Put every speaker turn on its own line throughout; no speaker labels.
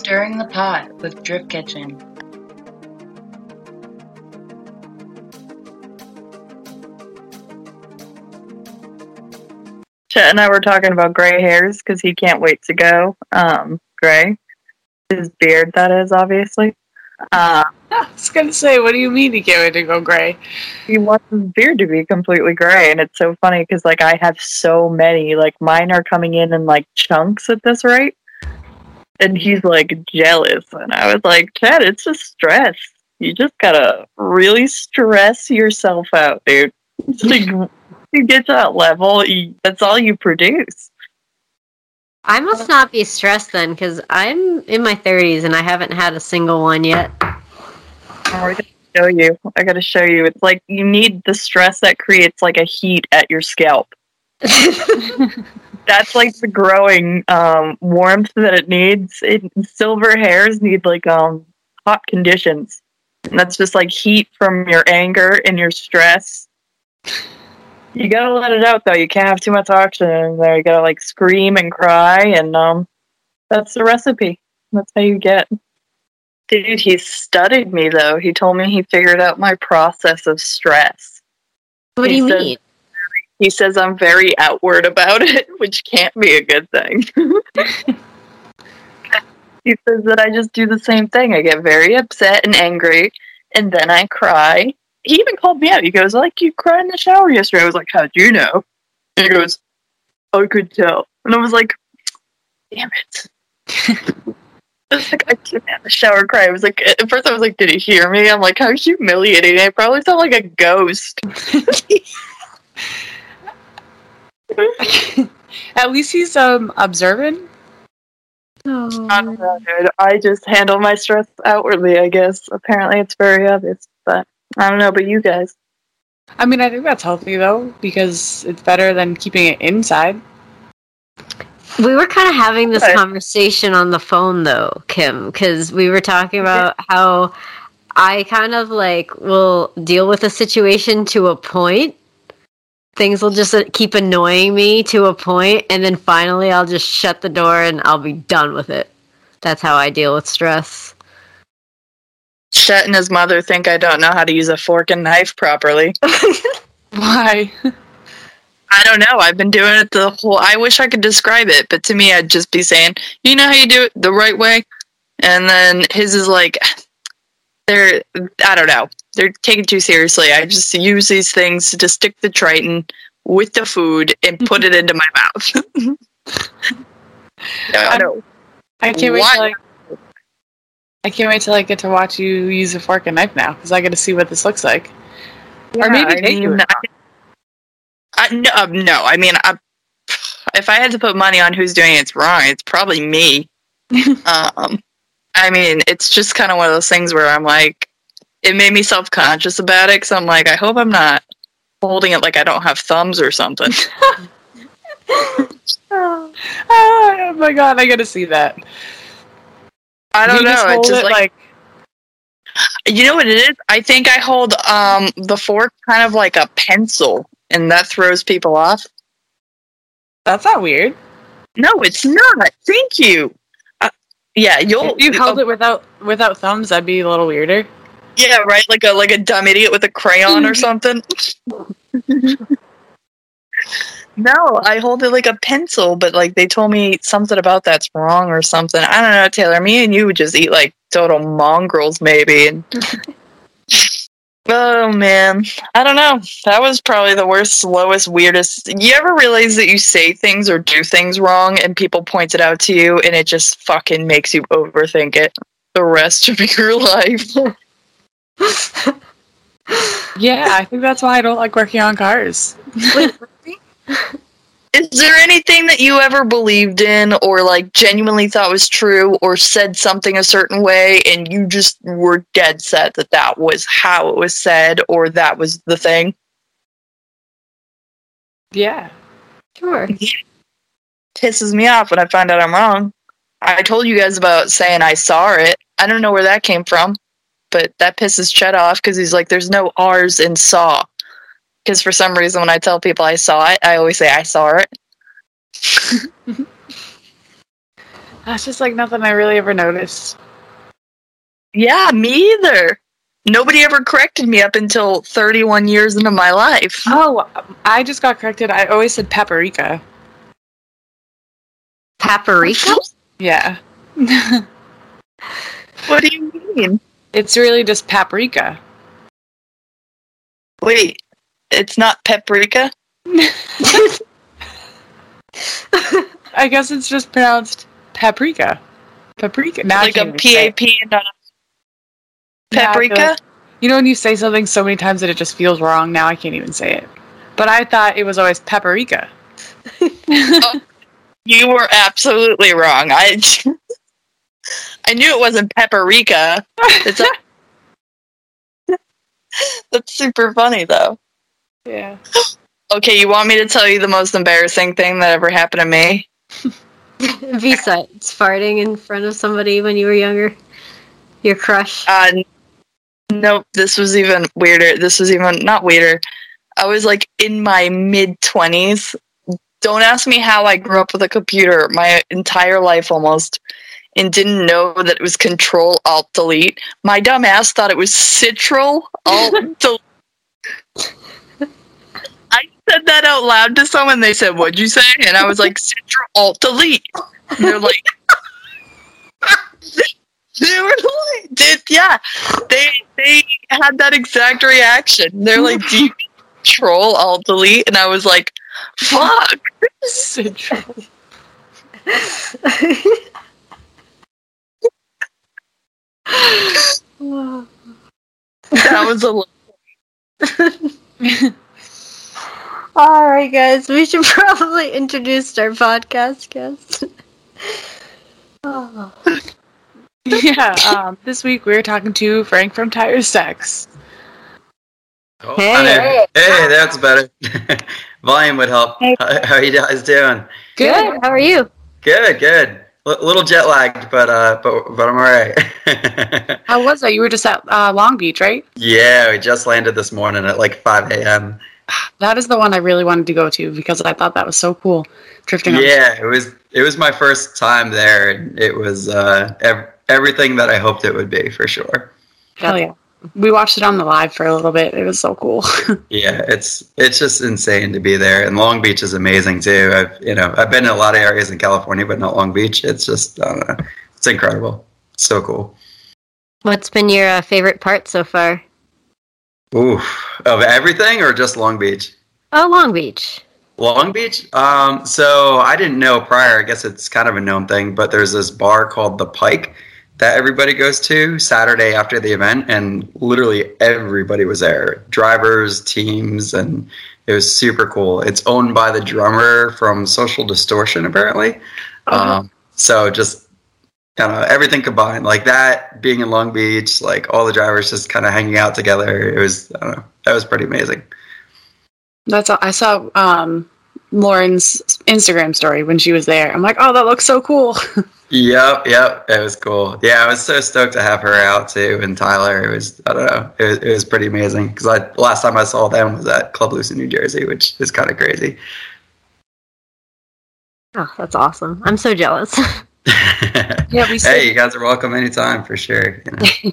Stirring the Pot with Drip Kitchen.
Chet and I were talking about gray hairs because he can't wait to go um, gray. His beard, that is, obviously. Uh,
I was gonna say, what do you mean he can't wait to go gray?
he wants his beard to be completely gray, and it's so funny because like I have so many. Like mine are coming in in like chunks at this rate, and he's like jealous. And I was like, Chet, it's just stress. You just gotta really stress yourself out, dude. It's like, you get to that level, you, that's all you produce.
I must not be stressed then, because I'm in my 30s and I haven't had a single one yet.
Oh, I gotta show you. I gotta show you. It's like you need the stress that creates like a heat at your scalp. That's like the growing um, warmth that it needs. It, silver hairs need like um, hot conditions. And that's just like heat from your anger and your stress. You gotta let it out though. You can't have too much oxygen in there. You gotta like scream and cry, and um, that's the recipe. That's how you get. Dude, he studied me though. He told me he figured out my process of stress.
What do you
said-
mean?
He says I'm very outward about it, which can't be a good thing. he says that I just do the same thing. I get very upset and angry, and then I cry. He even called me out. He goes, like, you cried in the shower yesterday. I was like, how'd you know? And he goes, I could tell. And I was like, damn it. I was like, I didn't have the shower cry. I was like, at first I was like, did he hear me? I'm like, how humiliating. I probably sound like a ghost.
At least he's um observant.
I don't know, dude. I just handle my stress outwardly, I guess. Apparently, it's very obvious, but I don't know. But you guys,
I mean, I think that's healthy though because it's better than keeping it inside.
We were kind of having this
Okay.
conversation on the phone though, Kim, because we were talking about how I kind of like will deal with a situation to a point. Things will just uh, keep annoying me to a point, and then finally I'll just shut the door and I'll be done with it. That's how I deal with stress.
Chet and his mother think I don't know how to use a fork and knife properly.
Why?
I don't know. I've been doing it the whole. I wish I could describe it, but to me, I'd just be saying, "You know how you do it the right way," and then his is like, they're. I don't know. They're taken too seriously. I just use these things to just stick the Triton with the food and put it into my mouth. I
can't wait till I, I can't wait till I get to watch you use a fork and knife now because I get to see what this looks like. or maybe
I mean, I, I, no, um, no, I mean, I, if I had to put money on who's doing it, it's wrong. It's probably me. um, I mean, it's just kind of one of those things where I'm like, it made me self conscious about it because I'm like, I hope I'm not holding it like I don't have thumbs or something.
oh my god, I gotta see that.
I
Do
don't
you
know.
just
It's
hold
just
it
like,
like
you know what it is? I think I hold um the fork kind of like a pencil, and that throws people off.
that's not weird.
No, it's not. Thank you. Uh, yeah, you'll
If you held it without without thumbs, that'd be a little weirder.
Yeah, right. Like a like a dumb idiot with a crayon or something. no, I hold it like a pencil, but like they told me something about that's wrong or something. I don't know, Taylor. Me and you would just eat like total mongrels, maybe. And oh man, I don't know. That was probably the worst, slowest, weirdest. You ever realize that you say things or do things wrong, and people point it out to you, and it just fucking makes you overthink it the rest of your life.
Yeah, I think that's why I don't like working on cars.
Is there anything that you ever believed in or like genuinely thought was true or said something a certain way and you just were dead set that that was how it was said or that was the thing?
Yeah.
Sure.
Pisses me off when I find out I'm wrong. I told you guys about saying I saw it. I don't know where that came from, but that pisses Chet off because he's like, there's no R's in saw. Because for some reason, when I tell people I saw it, I always say I saw it.
That's just like nothing I really ever noticed.
Yeah, me either. Nobody ever corrected me up until 31 years into my life.
Oh, I just got corrected. I always said paprika.
Paprika?
Yeah.
What do you mean?
It's really just paprika.
Wait, it's not paprika?
I guess it's just pronounced paprika. Paprika. Now
like a
say it.
PAP and not a paprika?
like- you know when you say something so many times that it just feels wrong? Now I can't even say it. But I thought it was always paprika.
Oh, you were absolutely wrong. I I knew it wasn't paprika. It's a, That's super funny though.
Yeah.
Okay, you want me to tell you the most embarrassing thing that ever happened to me?
Besides farting in front of somebody when you were younger, your crush.
Uh, n- nope, this was even weirder. This was even not weirder. I was like in my mid 20s. Don't ask me how I grew up with a computer my entire life almost and didn't know that it was Control Alt Delete. My dumb ass thought it was Citral Alt Delete. I said that out loud to someone. They said, What'd you say? And I was like, Citral Alt Delete. And they're like, they were like, did yeah, they they had that exact reaction. They're like, "Do you control alt delete?" And I was like, "Fuck."
Central.
That was a little
All right, guys, we should probably introduce our podcast guest. oh.
yeah. Um, this week we are talking to Frank from Tire Stacks.
Oh,
Hey.
hi there. hey, that's better. Volume would help.
Hey.
How, how are you guys doing?
Good. How are you?
Good, good. A little jet lagged, but uh, but but I'm alright.
How was that? You were just at uh, Long Beach, right?
yeah, we just landed this morning at like 5 a.m.
That is the one I really wanted to go to because I thought that was so cool. Drifting on.
Yeah, it was it was my first time there, and it was uh, ev- everything that I hoped it would be for sure.
Hell yeah. We watched it on the live for a little bit. It was so cool.
Yeah, it's it's just insane to be there, and Long Beach is amazing too. I've you know I've been in a lot of areas in California, but not Long Beach. It's just I don't know, it's incredible. So cool.
What's been your uh, favorite part so far?
Oof, of everything or just Long Beach?
Oh, Long Beach.
Long Beach. Um, so I didn't know prior. I guess it's kind of a known thing, but there's this bar called the Pike that everybody goes to Saturday after the event, and literally everybody was there. Drivers, teams, and it was super cool. It's owned by the drummer from Social Distortion, apparently. Um, so just kind of everything combined, like that being in Long Beach, like all the drivers just kind of hanging out together. It was, I don't know, that was pretty amazing.
That's all. I saw um, Lauren's Instagram story when she was there. I'm like, oh, that looks so cool.
Yep, yep, it was cool. Yeah, I was so stoked to have her out too, and Tyler. It was, I don't know, it was, it was pretty amazing because I last time I saw them was at Club Loose in New Jersey, which is kind of crazy.
Oh, that's awesome. I'm so jealous.
yeah, we said,
hey, you guys are welcome anytime for sure. You know,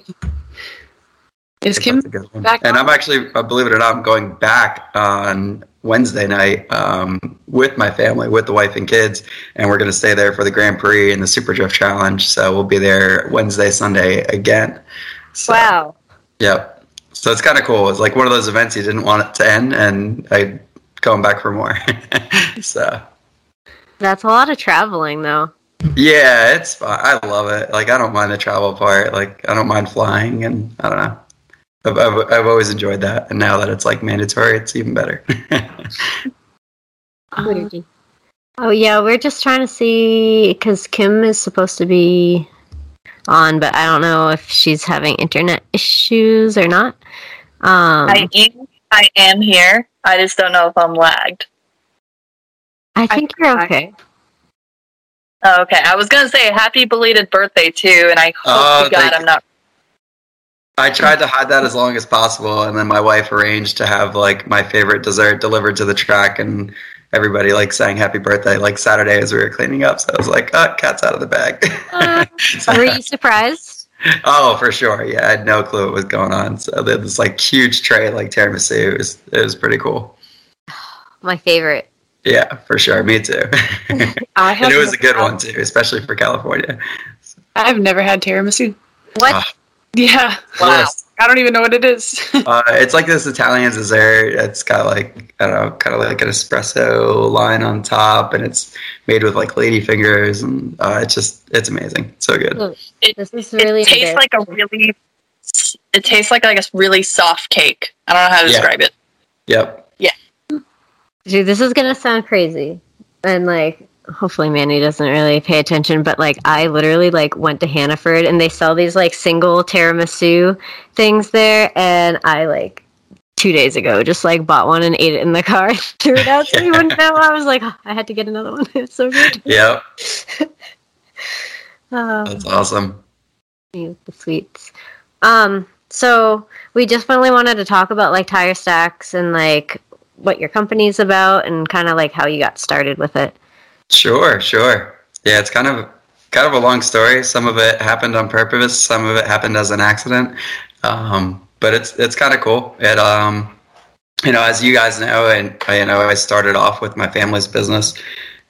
is Kim
That's a good one.
back
And
on?
I'm actually, uh, believe it or not, I'm going back on Wednesday night um, with my family, with the wife and kids, and we're going to stay there for the Grand Prix and the Super Drift Challenge. So we'll be there Wednesday, Sunday again. So,
wow.
Yep. So it's kind of cool. It's like one of those events you didn't want it to end, and I going back for more. so
That's a lot of traveling, though.
yeah, it's fun. I love it. Like I don't mind the travel part. Like I don't mind flying, and I don't know. I've, I've, I've always enjoyed that, and now that it's like mandatory, it's even better.
Uh,
Oh yeah, we're just trying to see because Kim is supposed to be on, but I don't know if she's having internet issues or not. Um,
I am, I am here. I just don't know if I'm lagged.
I think
I-
you're okay.
Oh, okay, I was gonna say happy belated birthday too, and I hope
Oh,
to God I'm not.
I tried to hide that as long as possible, and then my wife arranged to have like my favorite dessert delivered to the track, and everybody like sang happy birthday like Saturday as we were cleaning up. So I was like, oh, cat's out of the bag.
Uh, were you surprised?
oh, for sure. Yeah, I had no clue what was going on. So they had this like huge tray like tiramisu. It was it was pretty cool.
My favorite.
Yeah, for sure. Me too.
I
and it was a good one too, especially for California.
I've never had tiramisu.
What?
Ah.
Yeah.
Wow.
I don't even know what it is.
Uh, it's like this Italian dessert. It's got like I don't know, kind of like an espresso line on top, and it's made with like lady fingers, and uh, it's just it's amazing. So good.
this is really
it tastes
good.
like a really. It tastes like like a really soft cake. I don't know how to
Yeah.
describe it.
Yep. Yeah.
Dude, this is gonna sound crazy, and like, hopefully Manny doesn't really pay attention. But like, I literally like went to Hannaford, and they sell these like single tiramisu things there, and I like two days ago just like bought one and ate it in the car, threw it out so you wouldn't know. I was like, "Oh, I had to get another one. It's so good.
Yep.
Oh.
That's awesome.
the sweets. Um, so we definitely wanted to talk about like tire stacks and like what your company's about and kind of like how you got started with it.
Sure, sure. Yeah, it's kind of kind of a long story. Some of it happened on purpose. Some of it happened as an accident. Um, but it's it's kind of cool. It um, you know, as you guys know, and you know, I started off with my family's business,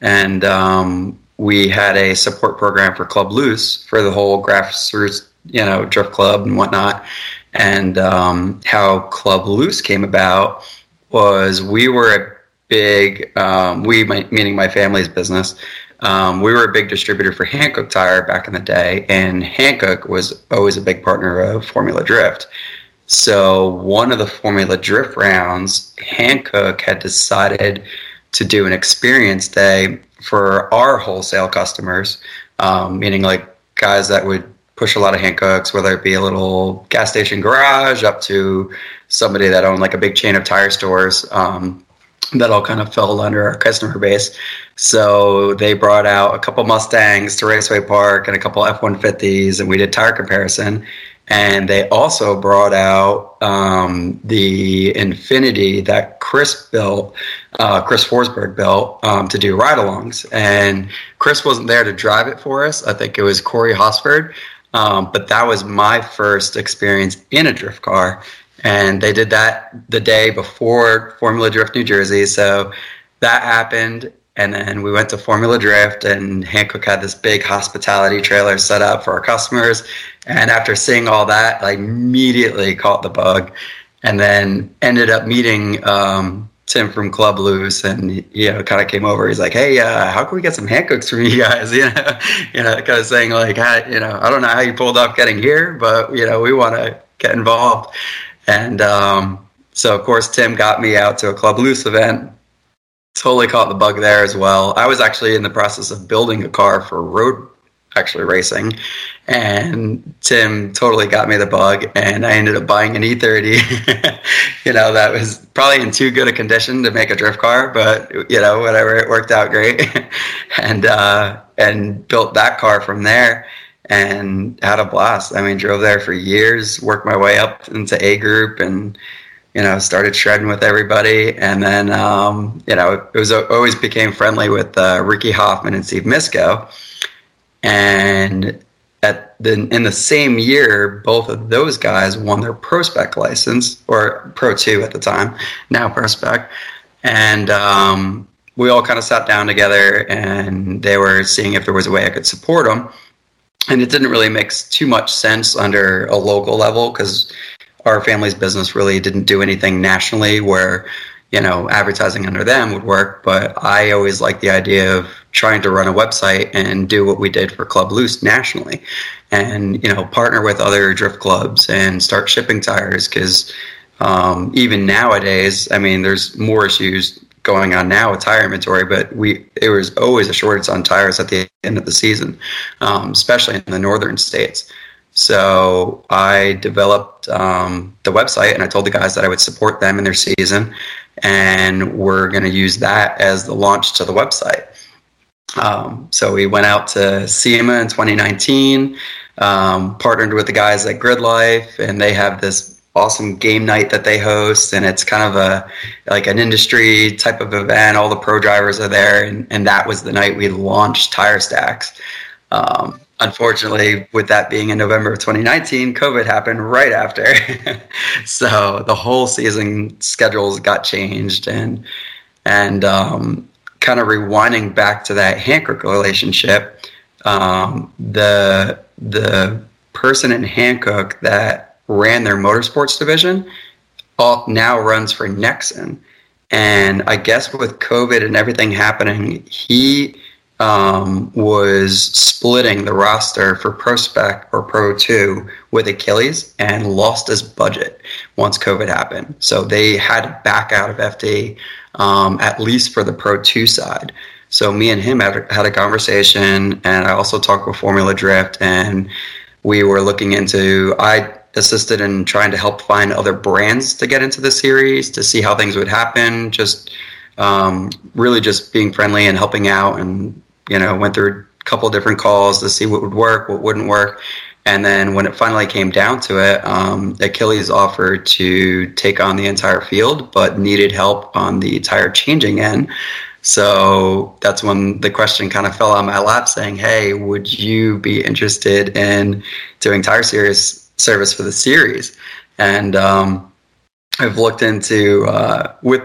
and um, we had a support program for Club Loose for the whole grassroots, you know, drift club and whatnot. And um, how Club Loose came about was we were big, um, we my, meaning my family's business. Um, we were a big distributor for Hankook Tire back in the day, and Hankook was always a big partner of Formula Drift. So one of the Formula Drift rounds, Hankook had decided to do an experience day for our wholesale customers, um, meaning like guys that would push a lot of Hankooks, whether it be a little gas station garage up to somebody that owned like a big chain of tire stores. Um, that all kind of fell under our customer base. So they brought out a couple Mustangs to Raceway Park and a couple F 150s, and we did tire comparison. And they also brought out um, the Infiniti that Chris built, uh, Chris Forsberg built um, to do ride alongs. And Chris wasn't there to drive it for us. I think it was Corey Hosford. Um, but that was my first experience in a drift car. And they did that the day before Formula Drift New Jersey. So that happened. And then we went to Formula Drift, and Hankook had this big hospitality trailer set up for our customers. And after seeing all that, I immediately caught the bug and then ended up meeting um, Tim from Club Loose, and you know, kind of came over. He's like, "Hey, uh, how can we get some Hankooks from you guys?" You know, you know, kind of saying like, you know, I don't know how you pulled off getting here, but you know, we want to get involved." And um, so, of course, Tim got me out to a Club Loose event. Totally caught the bug there as well. I was actually in the process of building a car for road actually racing, and Tim totally got me the bug, and I ended up buying an E30. you know, that was probably in too good a condition to make a drift car, but you know, whatever, it worked out great, and uh, and built that car from there and had a blast. I mean, drove there for years, worked my way up into A group, and you know, started shredding with everybody, and then um, you know, it was always became friendly with uh, Ricky Hoffman and Steve Misko, and at the in the same year, both of those guys won their pro spec license or pro two at the time, now pro spec, and um, we all kind of sat down together, and they were seeing if there was a way I could support them and it didn't really make too much sense under a local level because our family's business really didn't do anything nationally where you know advertising under them would work. But i always liked the idea of trying to run a website and do what we did for club loose nationally and you know partner with other drift clubs and start shipping tires because um, even nowadays i mean there's more issues going on now with tire inventory, but we there was always a shortage on tires at the end of the season, um, especially in the northern states. So I developed um, the website, and I told the guys that I would support them in their season, and we're going to use that as the launch to the website. Um, so we went out to SEMA in 2019, um, partnered with the guys at Grid Life, and they have this awesome game night that they host, and it's kind of a like an industry type of event. All the pro drivers are there, and, and that was the night we launched Tire Stacks. Um, unfortunately, with that being in November of 2019, COVID happened right after, so the whole season schedules got changed, and and um, kind of rewinding back to that Hankook relationship, um, the the person in Hankook that ran their motorsports division now runs for Nexen. And I guess with COVID and everything happening, he um, was splitting the roster for Pro Spec or Pro 2 with Achilles and lost his budget once COVID happened. So they had to back out of FD, um, at least for the Pro 2 side. So me and him had, had a conversation, and I also talked with Formula Drift, and we were looking into. I assisted in trying to help find other brands to get into the series to see how things would happen. Just um, really just being friendly and helping out, and you know went through a couple different calls to see what would work, what wouldn't work. And then when it finally came down to it, um, Achilles offered to take on the entire field, but needed help on the tire changing end. So that's when the question kind of fell on my lap saying, Hey, would you be interested in doing tire series service for the series? And um, I've looked into uh, with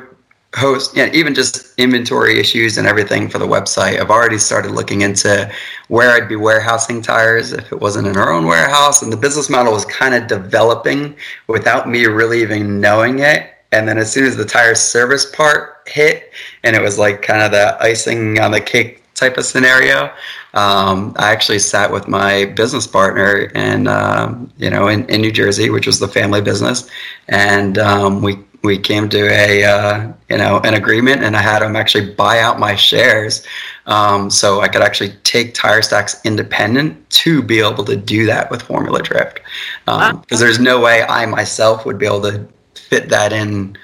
host, yeah, even just inventory issues and everything for the website. I've already started looking into where I'd be warehousing tires if it wasn't in our own warehouse. And the business model was kind of developing without me really even knowing it. And then as soon as the tire service part hit, and it was like kind of the icing on the cake type of scenario, um, I actually sat with my business partner and um, you know in, in New Jersey, which was the family business, and um, we we came to a uh, you know an agreement, and I had him actually buy out my shares, um, so I could actually take Tire Stacks independent to be able to do that with Formula Drift, because um, wow. there's no way I myself would be able to fit that in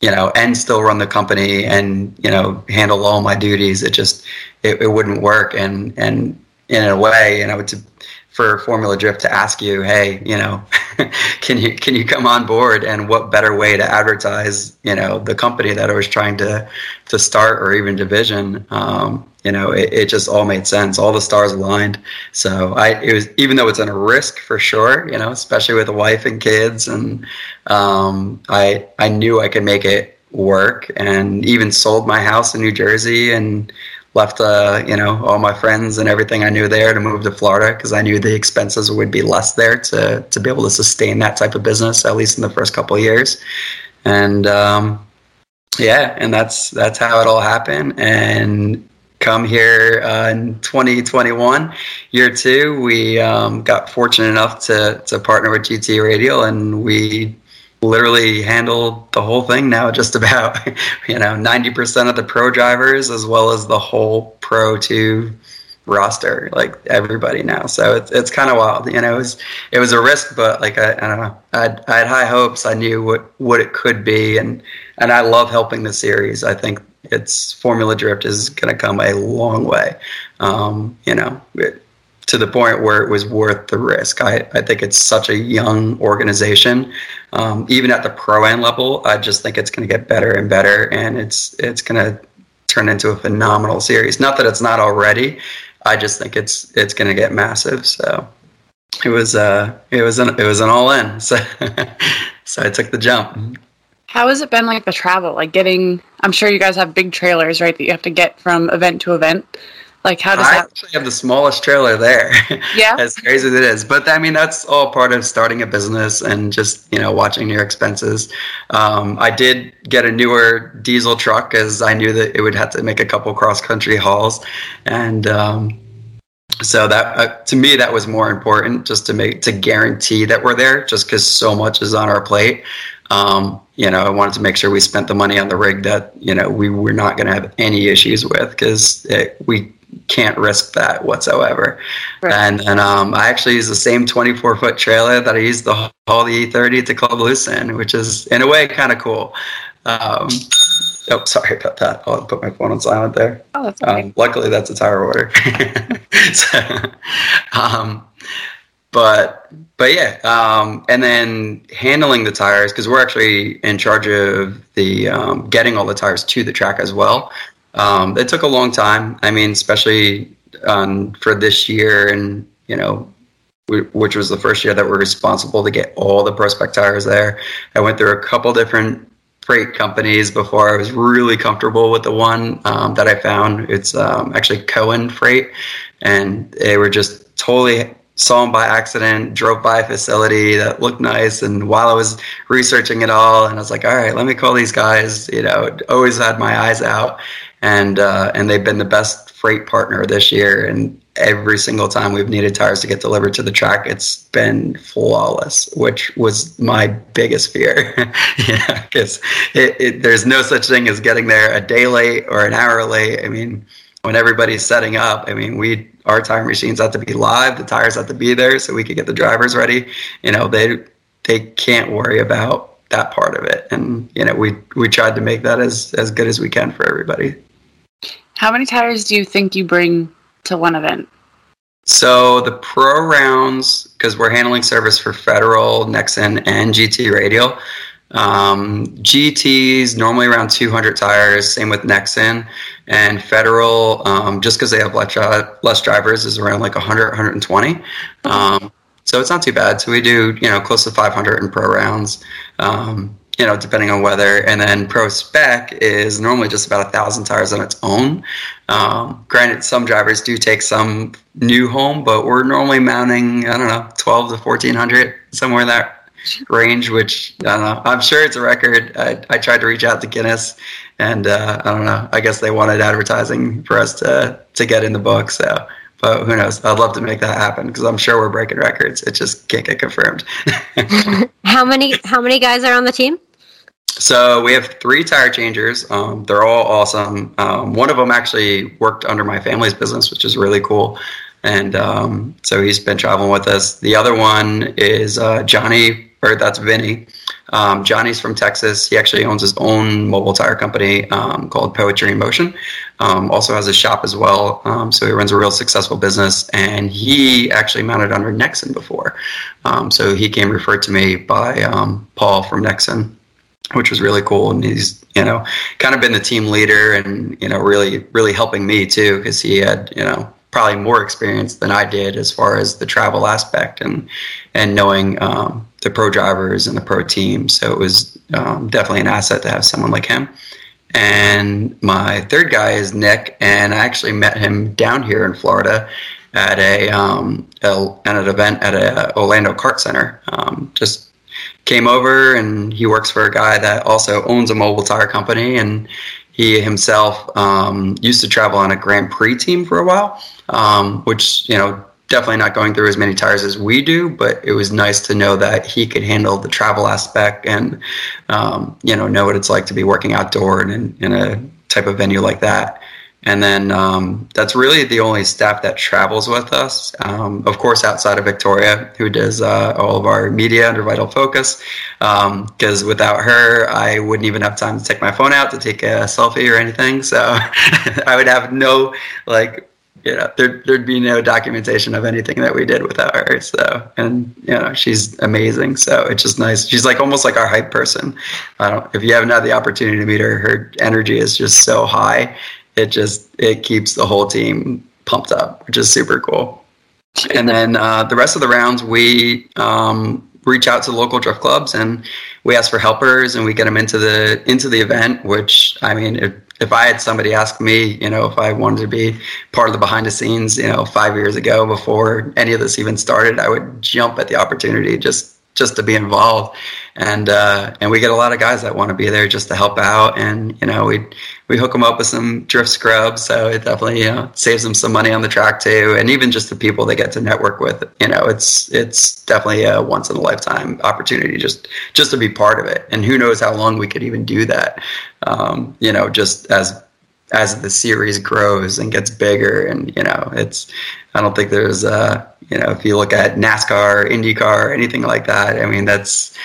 you know, and still run the company and you know handle all my duties. It just it, it wouldn't work. And and in a way, you know, to for Formula Drift to ask you, hey, you know, can you can you come on board? And what better way to advertise, you know, the company that I was trying to to start or even division? Um, you know, it, it just all made sense. All the stars aligned. So I, it was even though it's a risk for sure, you know, especially with a wife and kids, and um, I I knew I could make it work, and even sold my house in New Jersey and left uh, you know all my friends and everything I knew there to move to Florida because I knew the expenses would be less there to to be able to sustain that type of business at least in the first couple years, and um, yeah, and that's that's how it all happened. And come here uh, in 2021, year two, we um, got fortunate enough to to partner with GT Radial, and we literally handle the whole thing. Now just about you know 90% of the pro drivers as well as the whole pro 2 roster like everybody now. So it's, it's kind of wild you know it was it was a risk but like I, I don't know. I had, I had high hopes. I knew what what it could be and and I love helping the series. I think it's Formula Drift is going to come a long way. Um, you know it, to the point where it was worth the risk. I, I think it's such a young organization. Um, even at the pro end level, I just think it's going to get better and better, and it's it's going to turn into a phenomenal series. Not that it's not already. I just think it's it's going to get massive. So it was uh it was an it was an all in. So so I took the jump.
How has it been like the travel? Like getting I'm sure you guys have big trailers, right, that you have to get from event to event. Like, how does I that?
actually have the smallest trailer there.
Yeah.
as crazy as it is. But I mean, that's all part of starting a business and just, you know, watching your expenses. Um, I did get a newer diesel truck as I knew that it would have to make a couple cross country hauls. And, um, so that uh, to me that was more important just to make to guarantee that we're there just because so much is on our plate um, you know, I wanted to make sure we spent the money on the rig that you know we were not going to have any issues with because we can't risk that whatsoever. Right. And then um, I actually use the same 24 foot trailer that I used the haul the E30 to Club Loose in, which is in a way kind of cool. Um, oh, sorry about that. I'll put my phone on silent there.
Oh, that's okay.
Um, luckily, that's a tire order. so, um, but but yeah, um, and then handling the tires because we're actually in charge of the um, getting all the tires to the track as well. Um, it took a long time. I mean, especially um, for this year, and you know, which was the first year that we're responsible to get all the Pro Spec tires there. I went through a couple different freight companies before I was really comfortable with the one um, that I found. It's um, actually Cohen Freight, and they were just totally saw them by accident, drove by a facility that looked nice, and while I was researching it all, and I was like, all right, let me call these guys. You know, always had my eyes out, and uh, and they've been the best freight partner this year, and every single time we've needed tires to get delivered to the track, it's been flawless, which was my biggest fear. because there's no such thing as getting there a day late or an hour late. I mean, when everybody's setting up, I mean, we our tire machines have to be live, the tires have to be there, so we can get the drivers ready. You know, they they can't worry about that part of it, and you know, we we tried to make that as as good as we can for everybody.
How many tires do you think you bring to one event?
So the pro rounds, because we're handling service for Federal, Nexen, and GT Radial. Um, GTs normally around 200 tires. Same with Nexen and Federal. Um, just because they have less, less drivers, is around like 100, 120. Um, so it's not too bad. So we do you know close to 500 in pro rounds. Um, you know, depending on weather. And then Pro Spec is normally just about a thousand tires on its own. Um, granted, some drivers do take some new home, but we're normally mounting, I don't know, 12 to 1400, somewhere in that range, which I don't know. I'm sure it's a record. I, I tried to reach out to Guinness, and uh, I don't know. I guess they wanted advertising for us to, to get in the book. So, but who knows? I'd love to make that happen because I'm sure we're breaking records. It just can't get confirmed.
how many how many guys are on the team?
So we have three tire changers. Um, they're all awesome. Um, one of them actually worked under my family's business, which is really cool. And um, so he's been traveling with us. The other one is uh, Johnny, or that's Vinny. Um, Johnny's from Texas. He actually owns his own mobile tire company um, called Poetry in Motion. Um, also has a shop as well. so he runs a real successful business. And he actually mounted under Nexen before. so he came referred to me by Paul from Nexen which was really cool. And he's, you know, kind of been the team leader and, you know, really, really helping me too, because he had, you know, probably more experience than I did as far as the travel aspect and, and knowing um, the pro drivers and the pro team. So it was um, definitely an asset to have someone like him. And my third guy is Nick, and I actually met him down here in Florida at a, um, a at an event at a Orlando Kart Center. Um, just came over and he works for a guy that also owns a mobile tire company and he himself um, used to travel on a Grand Prix team for a while, um, which you know definitely not going through as many tires as we do, but it was nice to know that he could handle the travel aspect and um, you know know what it's like to be working outdoor and in, in a type of venue like that. And then um, that's really the only staff that travels with us. Um, of course, outside of Victoria, who does uh, all of our media under Vital Focus. Because um, without her, I wouldn't even have time to take my phone out to take a selfie or anything. So I would have no like you know, there, there'd be no documentation of anything that we did without her. So, and you know, she's amazing. So it's just nice. She's like almost like our hype person. I don't. If you haven't had the opportunity to meet her, her energy is just so high, it just it keeps the whole team pumped up, which is super cool. And then uh, the rest of the rounds, we um, reach out to local drift clubs and we ask for helpers and we get them into the into the event. Which I mean, if if I had somebody ask me, you know, if I wanted to be part of the behind the scenes, you know, five years ago before any of this even started, I would jump at the opportunity just just to be involved and uh, and we get a lot of guys that want to be there just to help out, and you know we we hook them up with some drift scrubs, so it definitely you know saves them some money on the track too, and even just the people they get to network with, you know, it's it's definitely a once in a lifetime opportunity just just to be part of it, and who knows how long we could even do that, um, you know, just as as the series grows and gets bigger. And you know it's i don't think there's uh you know if you look at nascar indycar anything like that i mean that's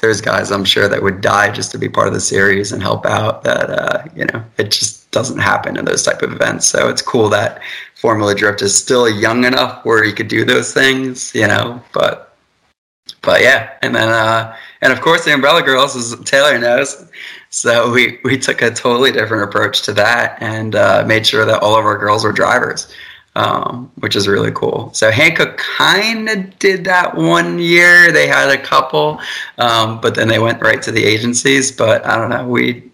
there's guys I'm sure that would die just to be part of the series and help out. That uh, you know, it just doesn't happen in those type of events. So it's cool that Formula Drift is still young enough where he could do those things, you know. But but yeah, and then uh, and of course the Umbrella Girls, as Taylor knows. So we we took a totally different approach to that and uh, made sure that all of our girls were drivers. Um, which is really cool. So Hankook kind of did that one year. They had a couple, um, but then they went right to the agencies. But I don't know. We,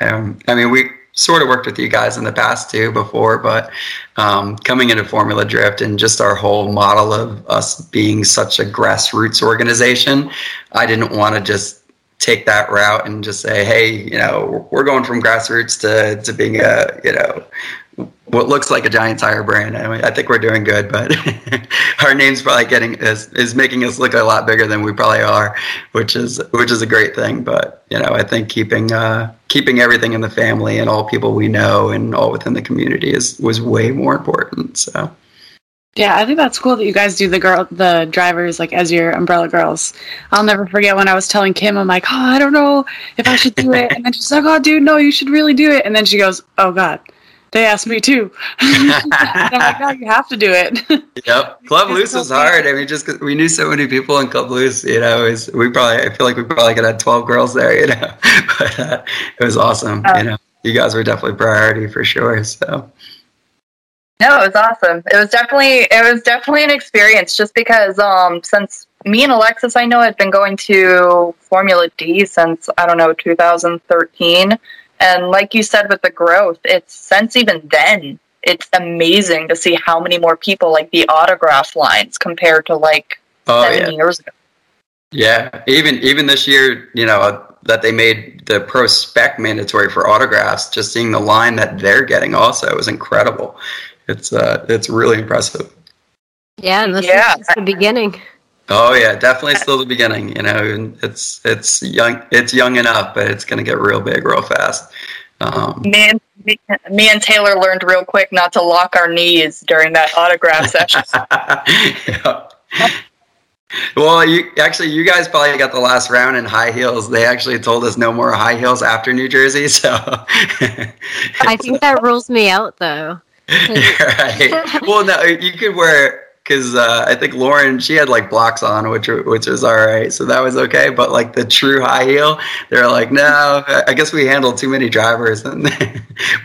um, I mean, we sort of worked with you guys in the past too before, but um, coming into Formula Drift and just our whole model of us being such a grassroots organization, I didn't want to just take that route and just say, hey, you know, we're going from grassroots to, to being a, you know, what looks like a giant tire brand. I, mean, I think we're doing good, but our name's probably getting is, is making us look a lot bigger than we probably are, which is which is a great thing. But you know, I think keeping uh, keeping everything in the family and all people we know and all within the community is was way more important. So.
Yeah, I think that's cool that you guys do the girl, the drivers like as your umbrella girls. I'll never forget when I was telling Kim, I'm like, oh, I don't know if I should do it, and then she's like, oh, dude, no, you should really do it, and then she goes, oh God, they asked me too. I'm like, no, you have to do it.
Yep, Club Loose was hard. I mean, just cause we knew so many people in Club Loose, you know, was, we probably I feel like we probably could have twelve girls there, you know, but uh, it was awesome. you know, you guys were definitely priority for sure. So.
No, it was awesome. It was definitely it was definitely an experience just because um since me and Alexis I know had been going to Formula D since I don't know 2013 and like you said with the growth, it's since even then, it's amazing to see how many more people like the autograph lines compared to like oh, seven yeah. years ago.
Yeah, even even this year, you know, that they made the pro spec mandatory for autographs. Just seeing the line that they're getting also is incredible. It's uh, it's really impressive.
Yeah, and this yeah. is the beginning.
Oh yeah, definitely still the beginning. You know, it's it's young. It's young enough, but it's going to get real big real fast.
Um, me, and, me, me and Taylor learned real quick not to lock our knees during that autograph session. yeah.
Well, you actually, you guys probably got the last round in high heels. They actually told us no more high heels after New Jersey, so
I think that rules me out, though.
right. Well, no, you could wear because uh, I think Lauren she had like blocks on, which which was all right, so that was okay. But like the true high heel, they're like, no, I guess we handled too many drivers, and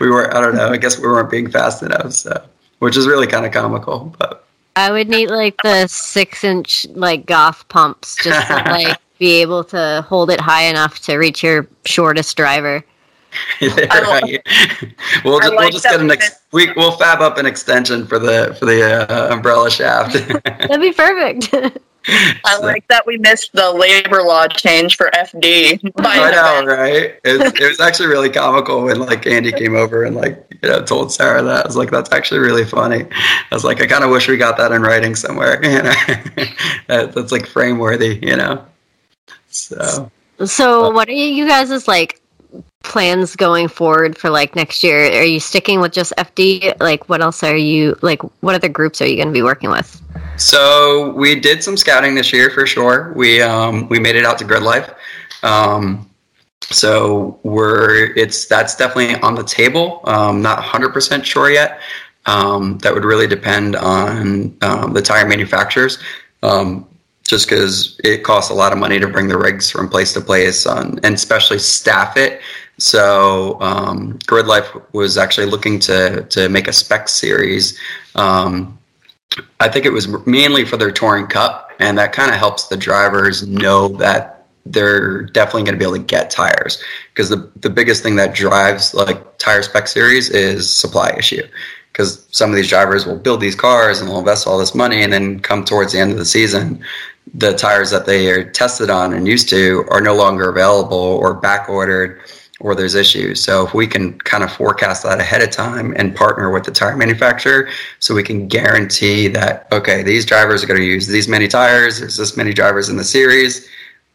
we were I don't know, I guess we weren't being fast enough, so which is really kind of comical. But
I would need like the six inch like goth pumps just to like be able to hold it high enough to reach your shortest driver.
right. we'll just, like we'll just get an ex- we we'll fab up an extension for the for the uh, umbrella shaft.
That'd be perfect.
I so. like that we missed the labor law change for FD.
I know, right? It, it, was actually really comical when like Andy came over and like you know told Sarah that. I was like, that's actually really funny. I was like, I kind of wish we got that in writing somewhere. You know, that, that's like frame worthy. You know. So.
So, what are you guys' is like plans going forward for like next year? Are you sticking with just FD? Like, what else are you like? What other groups are you going to be working with?
So we did some scouting this year for sure. We um, we made it out to Grid Life. Um, so we're it's that's definitely on the table. Um, not 100% sure yet. Um, that would really depend on um, the tire manufacturers. Um, just because it costs a lot of money to bring the rigs from place to place on, and especially staff it. So um, Grid Life was actually looking to to make a spec series. Um, I think it was mainly for their touring cup, and that kind of helps the drivers know that they're definitely going to be able to get tires. Because the the biggest thing that drives like tire spec series is supply issue. Because some of these drivers will build these cars and will invest all this money and then come towards the end of the season the tires that they are tested on and used to are no longer available or back ordered or there's issues. So if we can kind of forecast that ahead of time and partner with the tire manufacturer so we can guarantee that okay, these drivers are going to use these many tires, there's this many drivers in the series,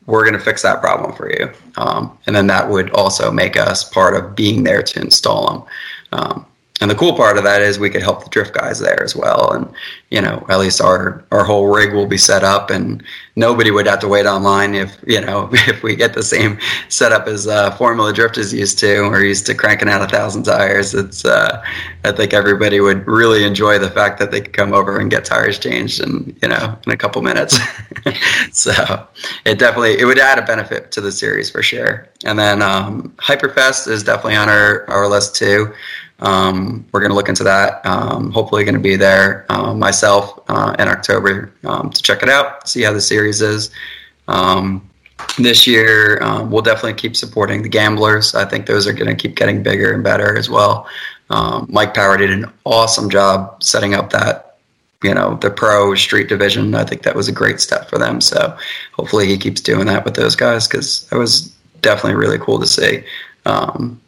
we're going to fix that problem for you. Um, and then that would also make us part of being there to install them. Um, and the cool part of that is we could help the drift guys there as well. And, you know, at least our, our whole rig will be set up and nobody would have to wait online if, you know, if we get the same setup as uh, Formula Drift is used to. We're used to cranking out a thousand tires. It's, uh, I think everybody would really enjoy the fact that they could come over and get tires changed and, you know, in a couple minutes. so it definitely, it would add a benefit to the series for sure. And then um, Hyperfest is definitely on our, our list too. Um, we're going to look into that. Um, hopefully, going to be there uh, myself uh, in October um, to check it out, see how the series is. Um, this year, um, we'll definitely keep supporting the gamblers. I think those are going to keep getting bigger and better as well. Um, Mike Power did an awesome job setting up that, you know, the pro street division. I think that was a great step for them. So hopefully, he keeps doing that with those guys because it was definitely really cool to see. Um,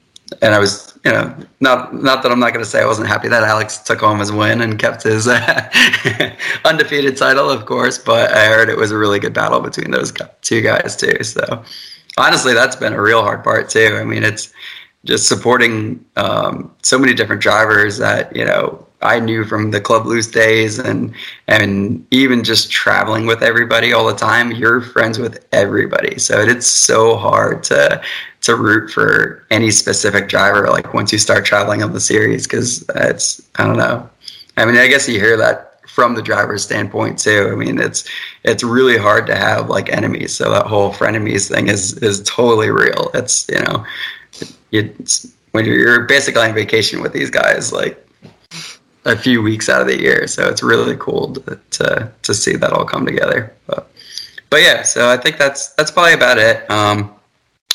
and I was, you know, not not that I'm not going to say I wasn't happy that Alex took home his win and kept his uh, undefeated title, of course. But I heard it was a really good battle between those two guys too. So honestly, that's been a real hard part too. I mean, it's just supporting um, so many different drivers that you know I knew from the Club Loose days, and and even just traveling with everybody all the time. You're friends with everybody, so it's so hard to to root for any specific driver like once you start traveling on the series because it's I don't know. I mean, I guess you hear that from the driver's standpoint too. I mean, it's it's really hard to have like enemies. So that whole frenemies thing is is totally real. It's you know, it's when you're, you're basically on vacation with these guys like a few weeks out of the year. So it's really cool to to, to see that all come together. But but yeah, so I think that's that's probably about it. Um,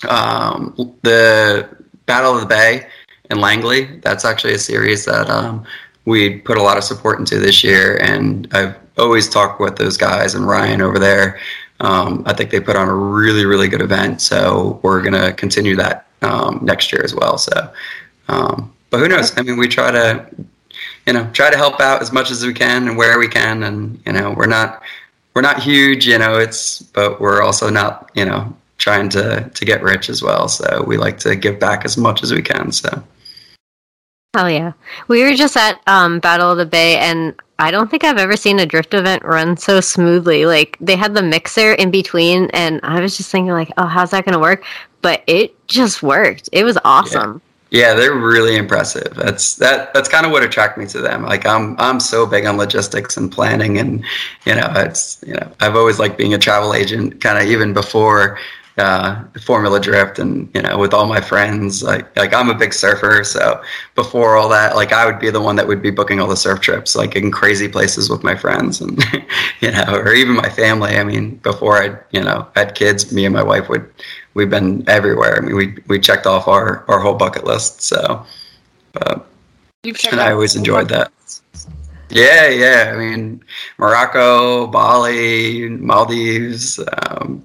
um, the Battle of the Bay in Langley. That's actually a series that um, we put a lot of support into this year, and I've always talked with those guys and Ryan over there. Um, I think they put on a really, really good event, so we're gonna continue that um, next year as well. So, um, but who knows? I mean, we try to, you know, try to help out as much as we can and where we can, and you know, we're not we're not huge, you know, it's but we're also not, you know, trying to to get rich as well. So we like to give back as much as we can. So.
Hell yeah. We were just at um, Battle of the Bay, and I don't think I've ever seen a drift event run so smoothly. Like, they had the mixer in between, and I was just thinking, like, oh, how's that going to work? But it just worked. It was awesome.
Yeah. they're really impressive. That's that. That's kind of what attracted me to them. Like I'm, I'm so big on logistics and planning, and you know, it's you know, I've always liked being a travel agent. Kind of even before uh, Formula Drift, and you know, with all my friends, like like I'm a big surfer, so before all that, like I would be the one that would be booking all the surf trips, like in crazy places with my friends, and you know, or even my family. I mean, before I, you know, had kids, me and my wife would we've been everywhere. I mean, we we checked off our our whole bucket list, so. Uh, and I always enjoyed that. Yeah, yeah. I mean, Morocco, Bali, Maldives, um,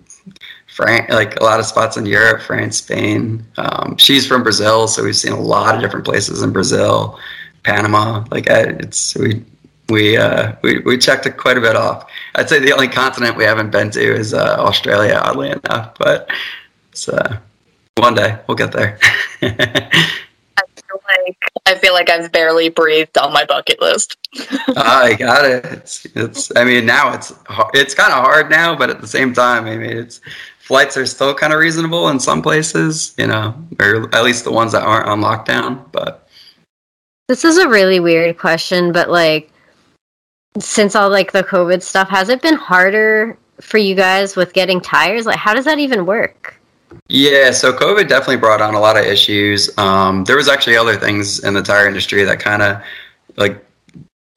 France, like a lot of spots in Europe, France, Spain. Um, she's from Brazil, so we've seen a lot of different places in Brazil, Panama. Like it's we we uh, we we checked it quite a bit off. I'd say the only continent we haven't been to is uh, Australia, oddly enough. But it's uh, one day we'll get there.
I feel like I feel like I've barely breathed on my bucket list.
I got it. It's, it's. I mean, now it's it's kind of hard now, but at the same time, I mean, it's flights are still kind of reasonable in some places, you know, or at least the ones that aren't on lockdown. But
this is a really weird question, but like, since all like the COVID stuff, has it been harder for you guys with getting tires? Like, how does that even work?
Yeah, so COVID definitely brought on a lot of issues. Um, there was actually other things in the tire industry that kind of like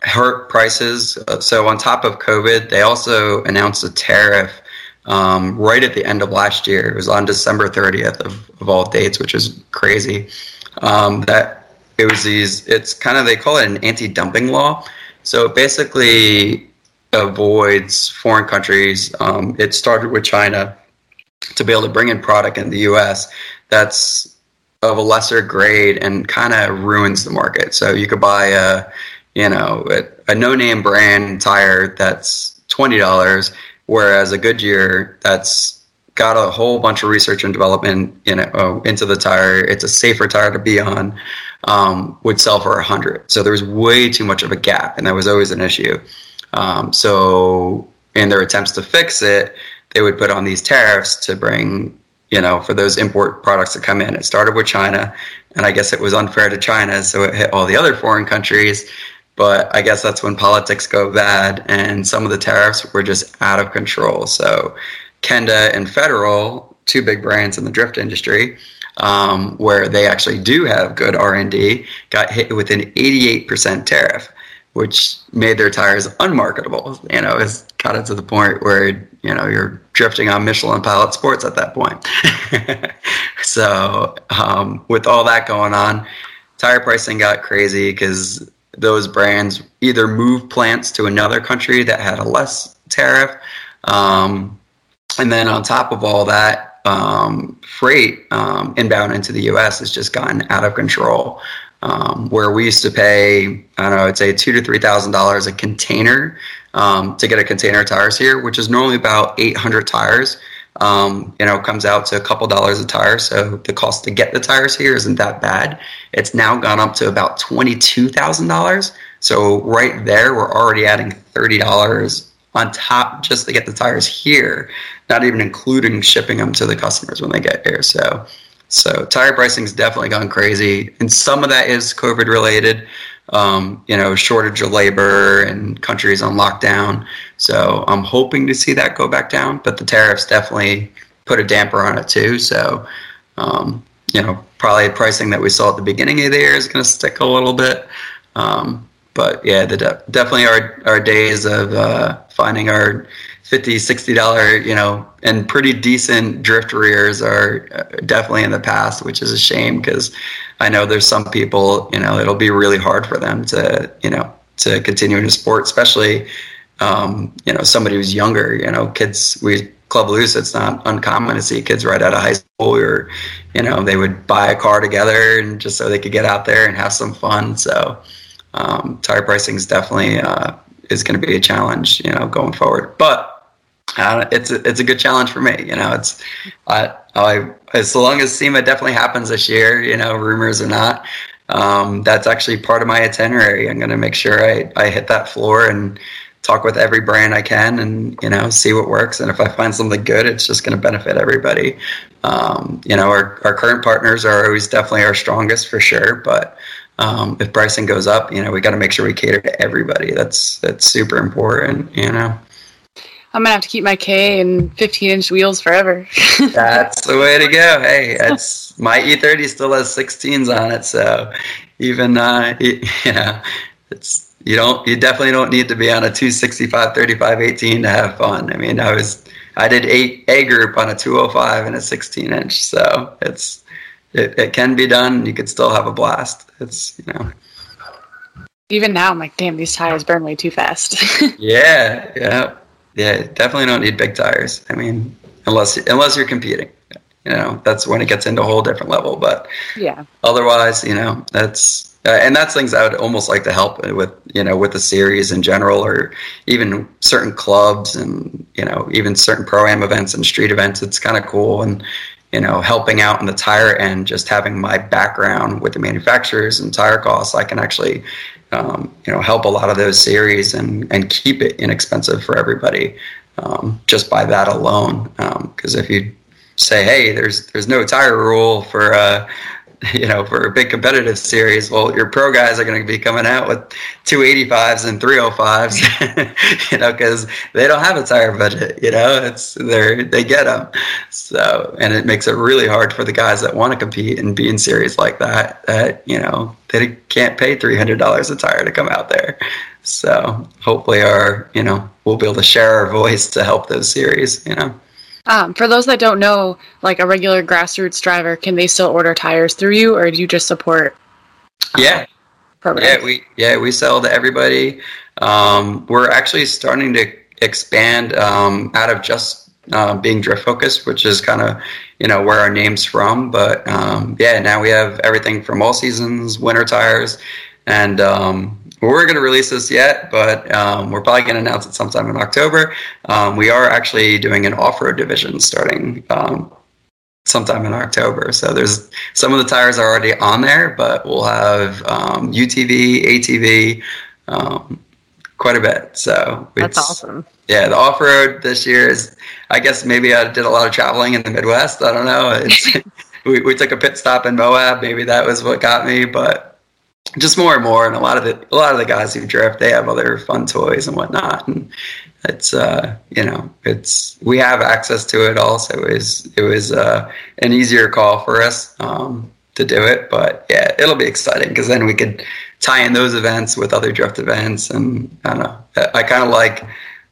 hurt prices. So on top of COVID, they also announced a tariff um, right at the end of last year. It was on December 30th of, of all dates, which is crazy. Um, that it was these. It's kind of they call it an anti-dumping law. So it basically avoids foreign countries. Um, it started with China to be able to bring in product in the U.S. that's of a lesser grade and kind of ruins the market. So you could buy a, you know, a, a no-name brand tire that's twenty dollars Whereas a Goodyear that's got a whole bunch of research and development in it, uh, into the tire. It's a safer tire to be on. Um, would sell for a hundred. So there was way too much of a gap, and that was always an issue. Um, so in their attempts to fix it, they would put on these tariffs to bring, you know, for those import products to come in. It started with China, and I guess it was unfair to China, so it hit all the other foreign countries. But I guess that's when politics go bad, and some of the tariffs were just out of control. So Kenda and Federal, two big brands in the drift industry, um, where they actually do have good R&D, got hit with an 88% tariff which made their tires unmarketable. You know, it's got it to the point where you know you're drifting on Michelin Pilot Sports at that point. so um, with all that going on, tire pricing got crazy because those brands either moved plants to another country that had a less tariff, um, and then on top of all that, um, freight um, inbound into the U.S. has just gotten out of control um, where we used to pay, I don't know, I'd say two to three thousand dollars a container um, to get a container of tires here, which is normally about eight hundred tires. Um, you know, comes out to a couple dollars a tire, so the cost to get the tires here isn't that bad. It's now gone up to about twenty-two thousand dollars. So right there, we're already adding thirty dollars on top just to get the tires here, not even including shipping them to the customers when they get here. So so tire pricing's definitely gone crazy, and some of that is COVID related. Um, you know, shortage of labor and countries on lockdown. So I'm hoping to see that go back down, but the tariffs definitely put a damper on it too. So, um, you know, probably pricing that we saw at the beginning of the year is going to stick a little bit. Um, but yeah, the de- definitely our our days of uh, finding our 50 60 dollar you know and pretty decent drift rears are uh, definitely in the past which is a shame because i know there's some people you know it'll be really hard for them to you know to continue in a sport especially um, you know somebody who's younger you know kids we club loose it's not uncommon to see kids right out of high school or you know they would buy a car together and just so they could get out there and have some fun. So um, tire pricing is definitely uh, is going to be a challenge you know going forward. But it's a, it's a good challenge for me. You know, it's I, I as long as SEMA definitely happens this year. You know, rumors or not, um, that's actually part of my itinerary. I'm going to make sure I, I hit that floor and talk with every brand I can, and you know, see what works. And if I find something good, it's just going to benefit everybody. Um, you know, our our current partners are always definitely our strongest for sure, but. Um, if pricing goes up, you know, we got to make sure we cater to everybody. That's that's super important. You know.
I'm gonna have to keep my K and 15 inch wheels forever.
That's the way to go. Hey, that's my E30 still has 16s on it, so even uh, you know, it's you don't you definitely don't need to be on a 265 35 18 to have fun. I mean, I was I did eight A group on a 205 and a 16 inch, so it's it, it can be done. You could still have a blast. It's you know.
Even now, I'm like, damn, these tires burn way too fast.
yeah, yeah yeah, definitely don't need big tires. I mean, unless unless you're competing, you know, that's when it gets into a whole different level. But
yeah,
otherwise, you know, that's uh, and that's things I would almost like to help with, you know, with the series in general, or even certain clubs and you know, even certain pro am events and street events. It's kind of cool and you know, helping out in the tire end, just having my background with the manufacturers and tire costs, I can actually um, you know help a lot of those series and and keep it inexpensive for everybody um, just by that alone. Because um, if you say hey there's there's no tire rule for uh, you know, for a big competitive series, well, your pro guys are going to be coming out with 285s and 305s, you know, because they don't have a tire budget, you know, it's they they get them. So, and it makes it really hard for the guys that want to compete and be in series like that, that, you know, they can't pay $300 a tire to come out there. So hopefully our, you know, we'll be able to share our voice to help those series, you know.
Um, for those that don't know, like a regular grassroots driver, can they still order tires through you, or do you just support?
Um, yeah, programs? yeah, we yeah we sell to everybody. Um, we're actually starting to expand um, out of just uh, being drift focused, which is kind of you know where our name's from. But um, yeah, now we have everything from all seasons, winter tires, and um, we're going to release this yet, but um, we're probably going to announce it sometime in October. Um, we are actually doing an off-road division starting um, sometime in October. So there's some of the tires are already on there, but we'll have um, UTV, ATV, um, quite a bit. So
That's awesome.
Yeah, the off road this year is. I guess maybe I did a lot of traveling in the Midwest. I don't know. It's, we we took a pit stop in Moab. Maybe that was what got me, but just more and more. And a lot of the a lot of the guys who drift, they have other fun toys and whatnot. And it's uh, you know, it's we have access to it. Also, it was it was uh, an easier call for us um, to do it. But yeah, it'll be exciting because then we could tie in those events with other drift events, and I don't know. I, I kind of like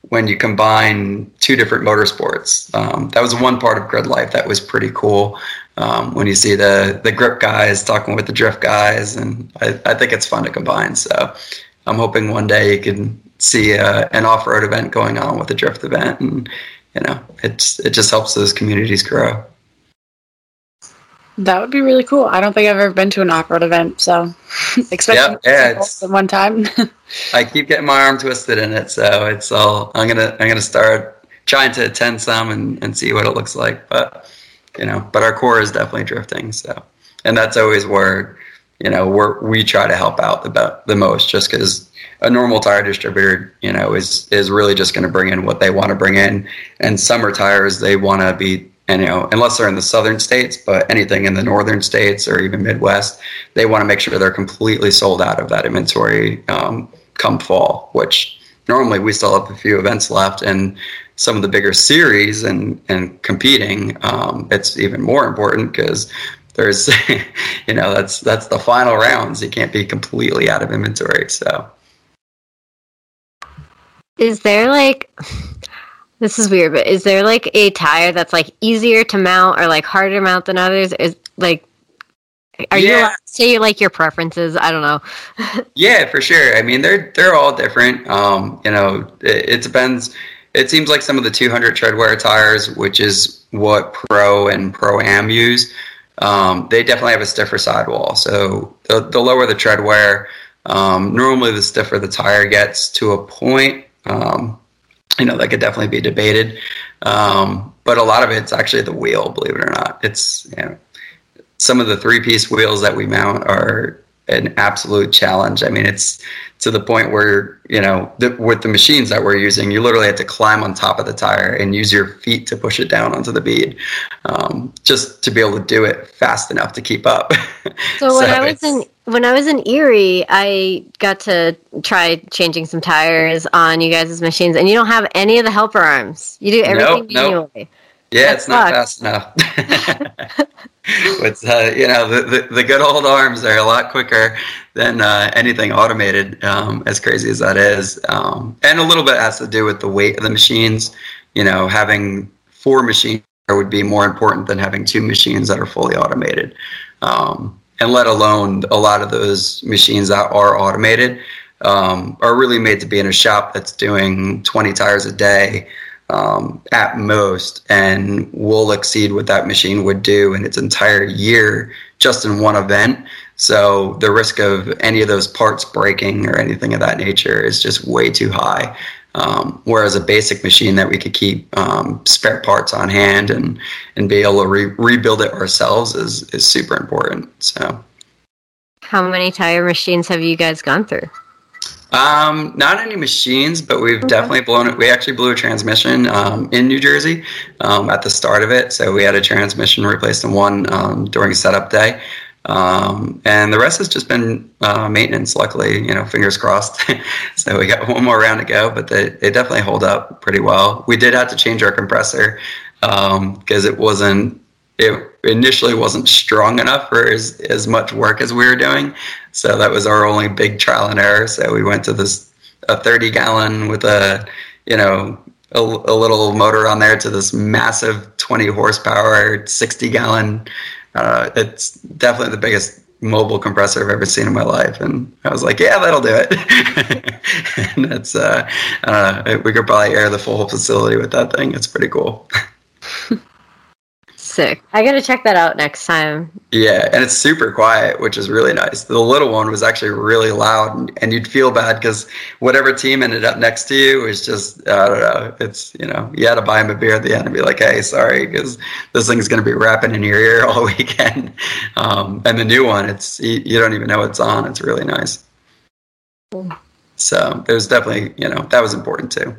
when you combine two different motorsports. Um, that was one part of Grid Life that was pretty cool. Um, when you see the the grip guys talking with the drift guys, and I, I think it's fun to combine. So I'm hoping one day you can see uh, an off road event going on with a drift event, and you know, it's it just helps those communities grow.
That would be really cool. I don't think I've ever been to an off road event, so expecting
Yep, yeah, it's-
one time.
I keep getting my arm twisted in it, so it's all I'm gonna I'm gonna start trying to attend some and, and see what it looks like. But you know, but our core is definitely drifting, so and that's always where you know where we try to help out the the most, just because a normal tire distributor, you know, is is really just going to bring in what they want to bring in, and summer tires they want to be. And, you know, unless they're in the southern states, but anything in the northern states or even Midwest, they want to make sure they're completely sold out of that inventory um, come fall. Which normally we still have a few events left, and some of the bigger series and and competing, um, it's even more important because there's, you know, that's that's the final rounds. You can't be completely out of inventory. So
Is there like this is weird, but is there like a tire that's like easier to mount or like harder to mount than others? Is like are you
Yeah.
allowed to say like your preferences? I don't know.
Yeah, for sure. I mean, they're they're all different. Um, you know, it, it depends. It seems like some of the 200 treadwear tires, which is what Pro and Pro Am use, um, they definitely have a stiffer sidewall. So the, the lower the treadwear, um, normally the stiffer the tire gets to a point. Um, you know, that could definitely be debated. Um, but a lot of it's actually the wheel, believe it or not. It's you know, some of the three piece wheels that we mount are an absolute challenge. I mean, it's to the point where, you know, the, with the machines that we're using, you literally have to climb on top of the tire and use your feet to push it down onto the bead um, just to be able to do it fast enough to keep up.
So when I was in when I was in Erie, I got to try changing some tires on you guys' machines, and you don't have any of the helper arms. You do everything
Nope, nope.
manually.
Yeah,
That
it's not fast enough. but uh, you know, the, the the good old arms are a lot quicker than uh, anything automated. Um, as crazy as that is, um, and a little bit has to do with the weight of the machines. You know, having four machines would be more important than having two machines that are fully automated. Um, and let alone a lot of those machines that are automated um, are really made to be in a shop that's doing 20 tires a day um, at most, and will exceed what that machine would do in its entire year just in one event. So the risk of any of those parts breaking or anything of that nature is just way too high. Um, whereas a basic machine that we could keep um, spare parts on hand and and be able to re- rebuild it ourselves is is super important. So.
How many tire machines have you guys gone through?
Um, not any machines, but we've
Okay.
definitely blown it. We actually blew a transmission um, in New Jersey um, at the start of it. So we had a transmission replaced in one um, during setup day. Um, and the rest has just been uh, maintenance, luckily, you know, fingers crossed. so we got one more round to go, but they, they definitely hold up pretty well. We did have to change our compressor because it wasn't, it initially wasn't strong enough for as, as much work as we were doing. So that was our only big trial and error. So we went to this a 30 gallon with a, you know, a, a little motor on there to this massive 20 horsepower, 60 gallon. Uh, it's definitely the biggest mobile compressor I've ever seen in my life. And I was like, yeah, that'll do it. and it's, uh, uh, we could probably air the full facility with that thing. It's pretty cool.
Sick. I gotta check that out next time.
Yeah, and it's super quiet, which is really nice. The little one was actually really loud, and, and you'd feel bad because whatever team ended up next to you was just I don't know. It's you know you had to buy him a beer at the end and be like, hey, sorry, because this thing's gonna be rapping in your ear all weekend. Um, and the new one, it's you, you don't even know it's on. It's really nice. So it was definitely you know that was important too.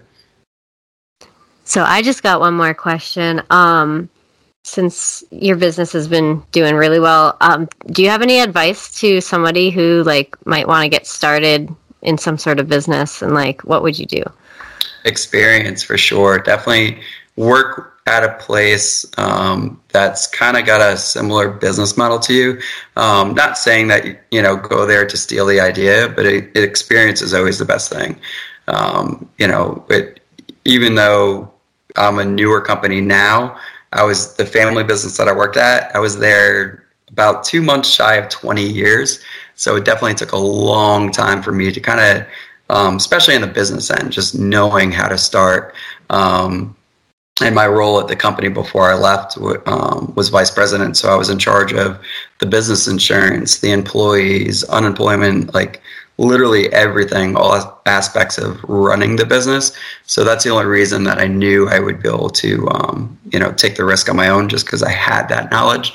So I just got one more question. Um, since your business has been doing really well, um, do you have any advice to somebody who like might want to get started in some sort of business and like what would you do?
experience for sure. Definitely work at a place um, that's kind of got a similar business model to you. Um, not saying that you know go there to steal the idea, but it, experience is always the best thing. Um, you know, it, even though I'm a newer company now, I was the family business that I worked at. I was there about two months shy of 20 years. So it definitely took a long time for me to kind of um, especially in the business end, just knowing how to start. Um, and my role at the company before I left um, was vice president, so I was in charge of the business insurance, the employees, unemployment, like literally everything, all aspects of running the business. So that's the only reason that I knew I would be able to, um, you know, take the risk on my own, just because I had that knowledge.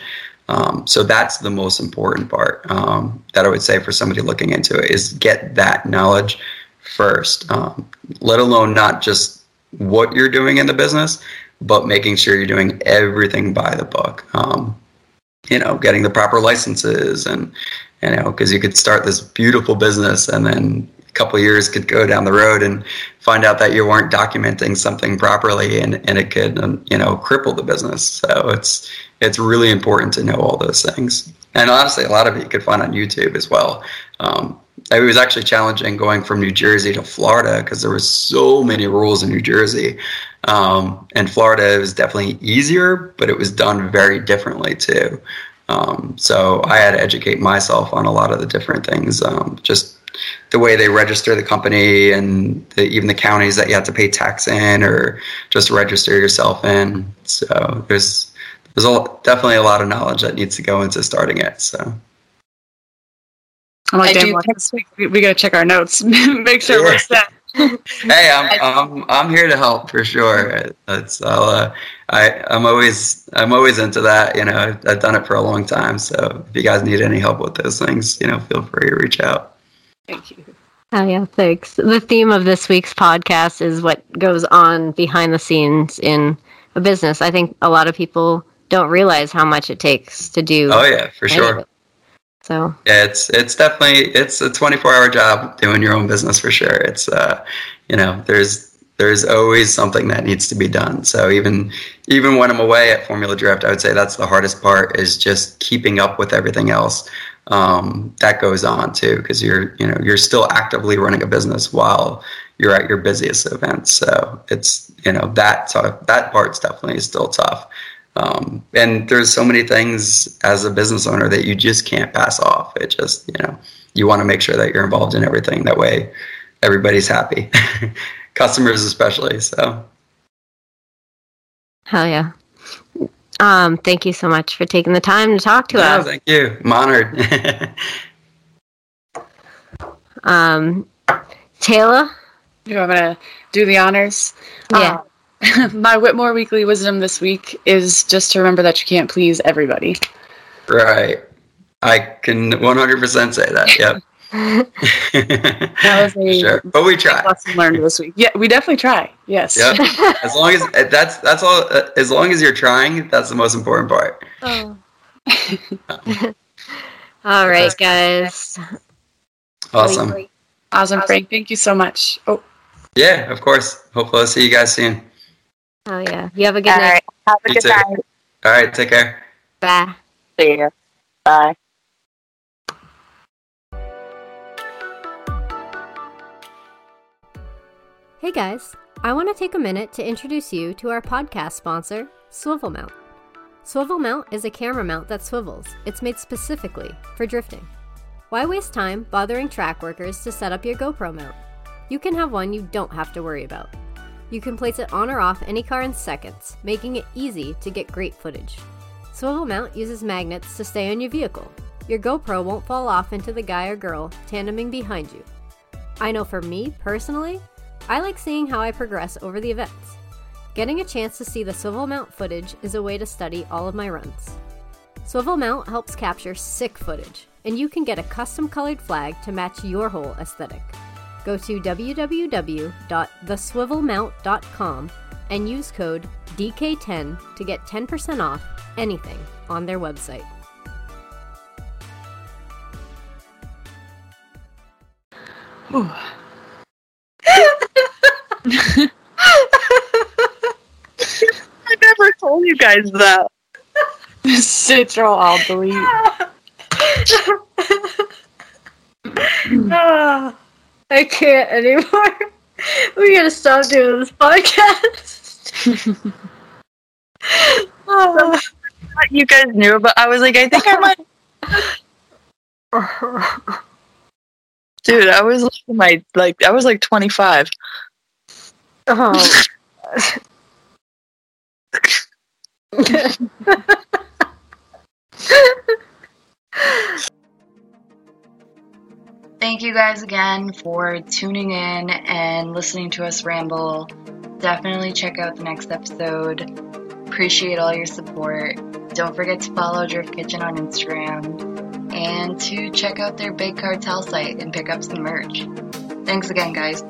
Um, so that's the most important part um, that I would say for somebody looking into it is get that knowledge first, um, let alone not just what you're doing in the business, but making sure you're doing everything by the book. Um, you know, getting the proper licenses and, you know, because you could start this beautiful business and then a couple years could go down the road and find out that you weren't documenting something properly and, and it could, um, you know, cripple the business. So it's, it's really important to know all those things. And honestly, a lot of it you could find on YouTube as well. Um, it was actually challenging going from New Jersey to Florida because there was so many rules in New Jersey. Um, and Florida was definitely easier, but it was done very differently too. Um, so I had to educate myself on a lot of the different things, um, just the way they register the company and the, even the counties that you have to pay tax in or just register yourself in. So there's there's a, definitely a lot of knowledge that needs to go into starting it. So.
I'm like,
I
damn,
do
like, this week we, we gotta check our notes, make sure we're set.
hey, I'm, I'm I'm here to help for sure. That's I'll, uh, I I'm always I'm always into that. You know, I've, I've done it for a long time. So if you guys need any help with those things, you know, feel free to reach out.
Thank you.
Oh yeah, thanks. The theme of this week's podcast is what goes on behind the scenes in a business. I think a lot of people don't realize how much it takes to do.
Oh yeah, for sure.
So
Yeah, it's it's definitely it's a 24 hour job doing your own business for sure. It's uh, you know, there's there's always something that needs to be done. So even even when I'm away at Formula Drift, I would say that's the hardest part is just keeping up with everything else um, that goes on too, because you're you know you're still actively running a business while you're at your busiest events. So it's you know that sort of, that part's definitely still tough. Um, and there's so many things as a business owner that you just can't pass off. It just, you know, you want to make sure that you're involved in everything. That way, everybody's happy, customers especially. So,
hell yeah. Um, thank you so much for taking the time to talk to
no,
us.
thank you. I'm honored.
Um, Taylor,
You want me to do the honors?
Yeah.
Uh, my Whitmore Weekly Wisdom this week is just to remember that you can't please everybody.
right. I can 100% say that. Yep.
That was a
sure. But we try.
lesson learned this week. Yeah, we definitely try. Yes.
Yep. As long as that's that's all. uh, As long as you're trying, that's the most important part. Oh.
all right, guys.
Awesome.
Awesome, Frank. Thank you so much. Oh,
Yeah, of course. Hopefully, I'll see you guys soon.
Oh yeah, you have a good
All
night.
right. Have a
You
good
too.
night.
All right. Take care.
Bye.
See ya. Bye.
Hey guys, I want to take a minute to introduce you to our podcast sponsor, Swivel Mount. Swivel Mount is a camera mount that swivels. It's made specifically for drifting. Why waste time bothering track workers to set up your GoPro mount? You can have one you don't have to worry about. You can place it on or off any car in seconds, making it easy to get great footage. Swivel Mount uses magnets to stay on your vehicle. Your GoPro won't fall off into the guy or girl tandeming behind you. I know for me, personally, I like seeing how I progress over the events. Getting a chance to see the swivel mount footage is a way to study all of my runs. Swivel mount helps capture sick footage, and you can get a custom colored flag to match your whole aesthetic. Go to www.theswivelmount.com and use code DK10 to get 10% off anything on their website.
Ooh.
I never told you guys that.
Citral, I'll delete.
Ah, I can't anymore. We gotta stop doing this podcast. Ah.
You guys knew but I was like, I think I might. Dude, I was like my like I was like 25.
Oh.
Thank you guys again for tuning in and listening to us ramble. Definitely check out the next episode. Appreciate all your support. Don't forget to follow Drift Kitchen on Instagram and to check out their Big Cartel site and pick up some merch. Thanks again, guys.